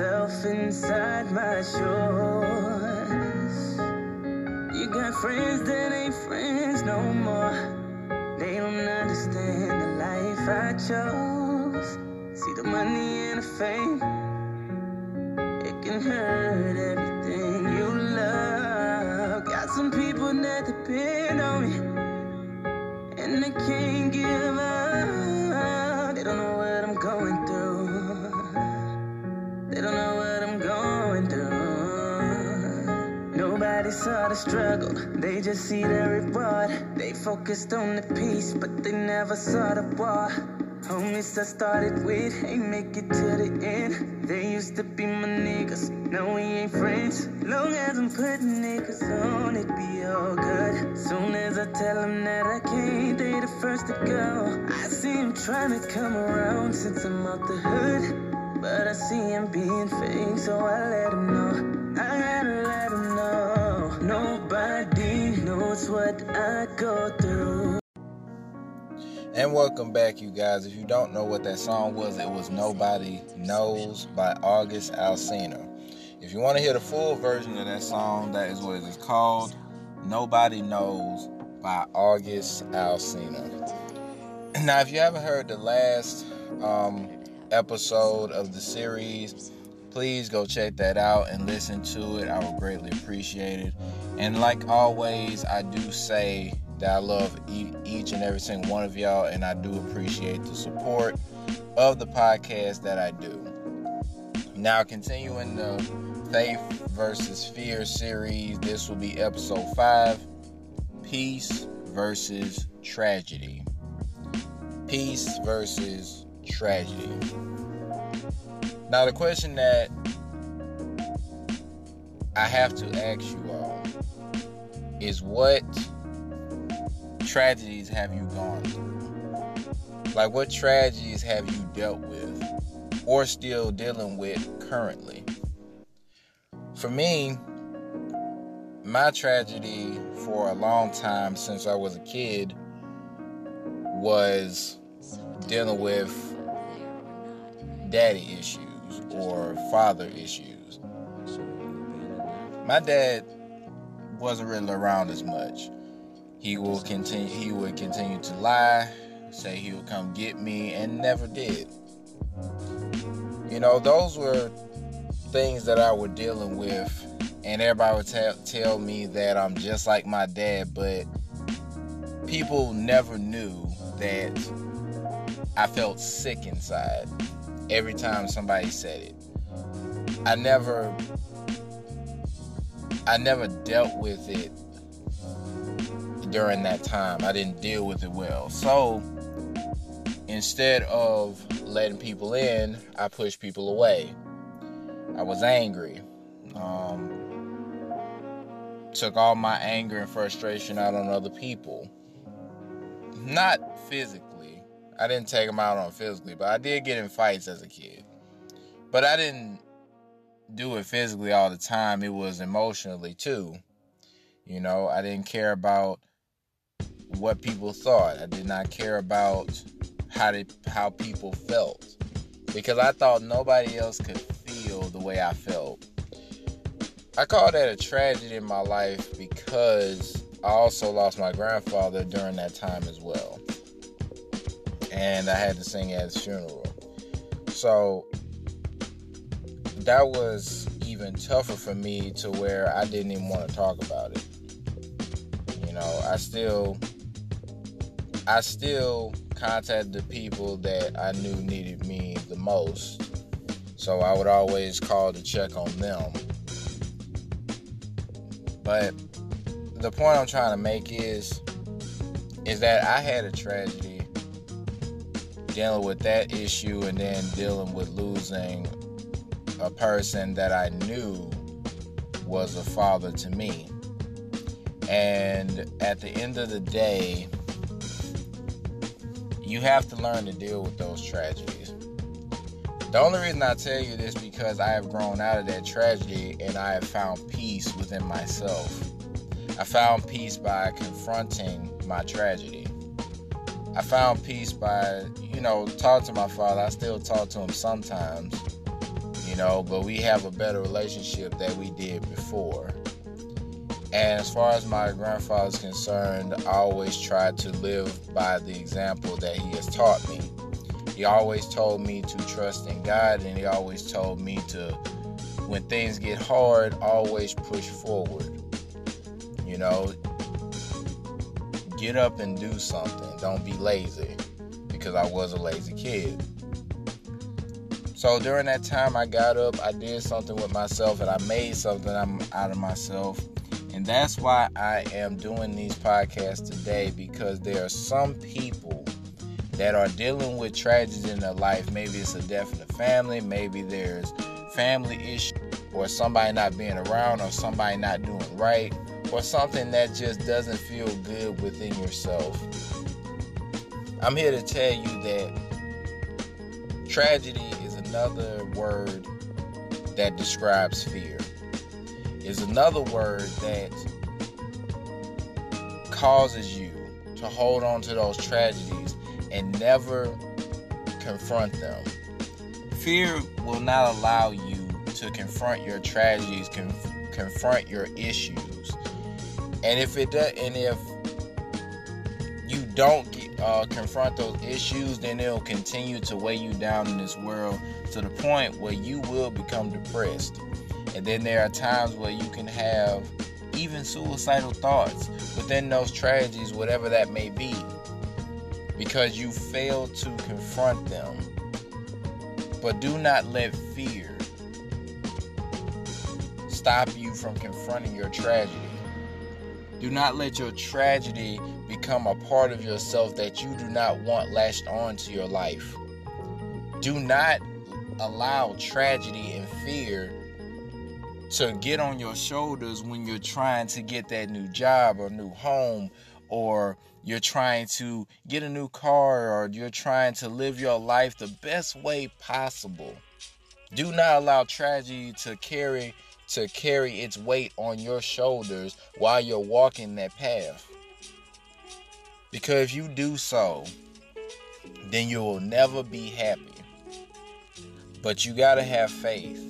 yourself inside my shoes. You got friends that ain't friends no more. They don't understand the life I chose. See the money and the fame, it can hurt everything Nobody saw the struggle, they just see the reward. They focused on the peace, but they never saw the war. Homies I started with ain't make it to the end. They used to be my niggas, now we ain't friends. Long as I'm putting niggas on, it be all good. Soon as I tell them that I can't, they the first to go. I see him trying to come around since I'm out the hood. But I see him being fake, so I let him know. I gotta Knows what I go through. And welcome back, you guys. If you don't know what that song was, it was Nobody Knows by August Alsina. If you want to hear the full version of that song, that is what it is called Nobody Knows by August Alsina. Now, if you haven't heard the last um, episode of the series, please go check that out and listen to it. I would greatly appreciate it. And like always, I do say that I love each and every single one of y'all, and I do appreciate the support of the podcast that I do. Now, continuing the Faith versus Fear series, this will be episode 5 Peace versus Tragedy. Peace versus Tragedy. Now, the question that I have to ask you all is what tragedies have you gone through? Like, what tragedies have you dealt with or still dealing with currently? For me, my tragedy for a long time since I was a kid was dealing with daddy issues or father issues. My dad wasn't really around as much. He will continue. he would continue to lie say he would come get me and never did. You know those were things that i was dealing with and everybody would tell, tell me that i'm just like my dad but people never knew that i felt sick inside every time somebody said it i never i never dealt with it during that time. I didn't deal with it well. So instead of letting people in, I pushed people away. I was angry. Um, took all my anger and frustration out on other people. Not physically. I didn't take them out on physically, but I did get in fights as a kid. But I didn't do it physically all the time. It was emotionally too. You know, I didn't care about what people thought. I did not care about how they, how people felt because I thought nobody else could feel the way I felt. I call that a tragedy in my life because I also lost my grandfather during that time as well. And I had to sing at his funeral. So that was even tougher for me to where I didn't even want to talk about it. You know, I still I still contacted the people that I knew needed me the most. So I would always call to check on them. But the point I'm trying to make is is that I had a tragedy dealing with that issue and then dealing with losing a person that I knew was a father to me. And at the end of the day, you have to learn to deal with those tragedies. The only reason I tell you this because I have grown out of that tragedy and I have found peace within myself. I found peace by confronting my tragedy. I found peace by, you know, talk to my father. I still talk to him sometimes, you know, but we have a better relationship than we did before. And as far as my grandfather is concerned, I always tried to live by the example that he has taught me. He always told me to trust in God, and he always told me to, when things get hard, always push forward. You know, get up and do something. Don't be lazy, because I was a lazy kid. So during that time, I got up, I did something with myself, and I made something out of myself and that's why I am doing these podcasts today because there are some people that are dealing with tragedy in their life. Maybe it's a death in the family, maybe there's family issue, or somebody not being around, or somebody not doing right, or something that just doesn't feel good within yourself. I'm here to tell you that tragedy is another word that describes fear is another word that causes you to hold on to those tragedies and never confront them. Fear will not allow you to confront your tragedies, conf- confront your issues. And if it does, and if you don't uh, confront those issues, then it'll continue to weigh you down in this world to the point where you will become depressed. And then there are times where you can have even suicidal thoughts within those tragedies, whatever that may be, because you fail to confront them. But do not let fear stop you from confronting your tragedy. Do not let your tragedy become a part of yourself that you do not want lashed on to your life. Do not allow tragedy and fear to get on your shoulders when you're trying to get that new job or new home or you're trying to get a new car or you're trying to live your life the best way possible. Do not allow tragedy to carry to carry its weight on your shoulders while you're walking that path. Because if you do so, then you will never be happy. But you got to have faith.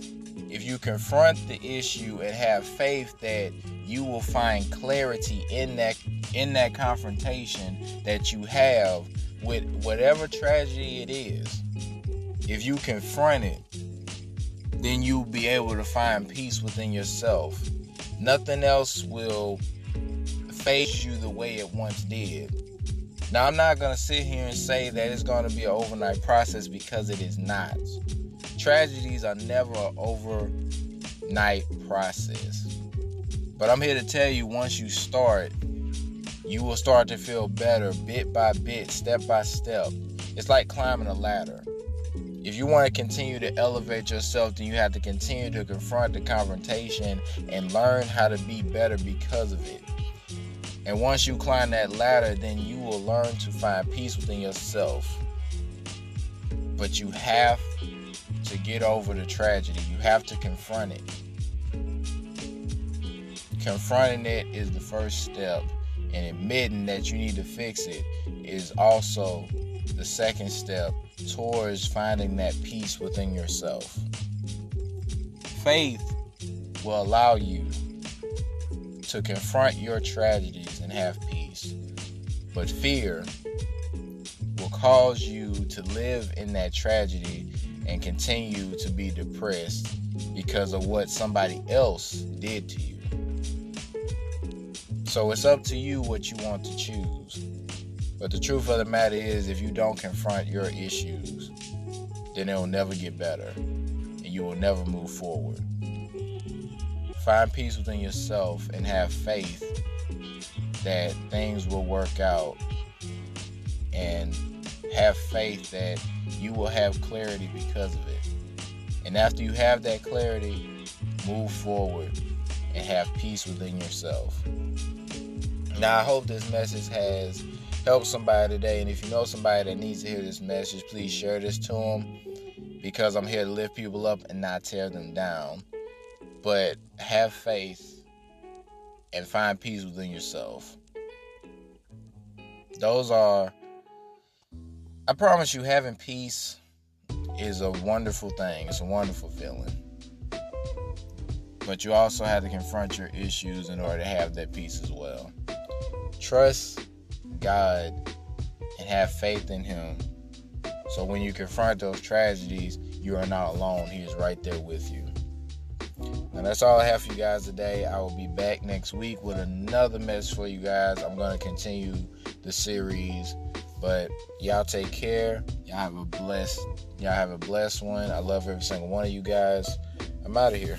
If you confront the issue and have faith that you will find clarity in that in that confrontation that you have with whatever tragedy it is if you confront it then you'll be able to find peace within yourself. Nothing else will face you the way it once did now i'm not going to sit here and say that it's going to be an overnight process because it is not tragedies are never an overnight process. But I'm here to tell you once you start, you will start to feel better bit by bit, step by step. It's like climbing a ladder. If you want to continue to elevate yourself, then you have to continue to confront the confrontation and learn how to be better because of it. And once you climb that ladder, then you will learn to find peace within yourself. But you have to get over the tragedy. You have to confront it. Confronting it is the first step, and admitting that you need to fix it is also the second step towards finding that peace within yourself. Faith will allow you to confront your tragedies and have peace, but fear will cause you to live in that tragedy and continue to be depressed because of what somebody else did to you. So it's up to you what you want to choose. But the truth of the matter is, if you don't confront your issues, then it will never get better and you will never move forward. Find peace within yourself and have faith that things will work out and have faith that you will have clarity because of it. And after you have that clarity, move forward and have peace within yourself. Now, I hope this message has helped somebody today. And if you know somebody that needs to hear this message, please share this to them because I'm here to lift people up and not tear them down. But have faith and find peace within yourself. Those are I promise you, having peace is a wonderful thing. It's a wonderful feeling. But you also have to confront your issues in order to have that peace as well. Trust God and have faith in Him. So when you confront those tragedies, you are not alone. He is right there with you. And that's all I have for you guys today. I will be back next week with another message for you guys. I'm going to continue the series, but y'all take care. Y'all have a blessed, y'all have a blessed one. I love every single one of you guys. I'm out of here.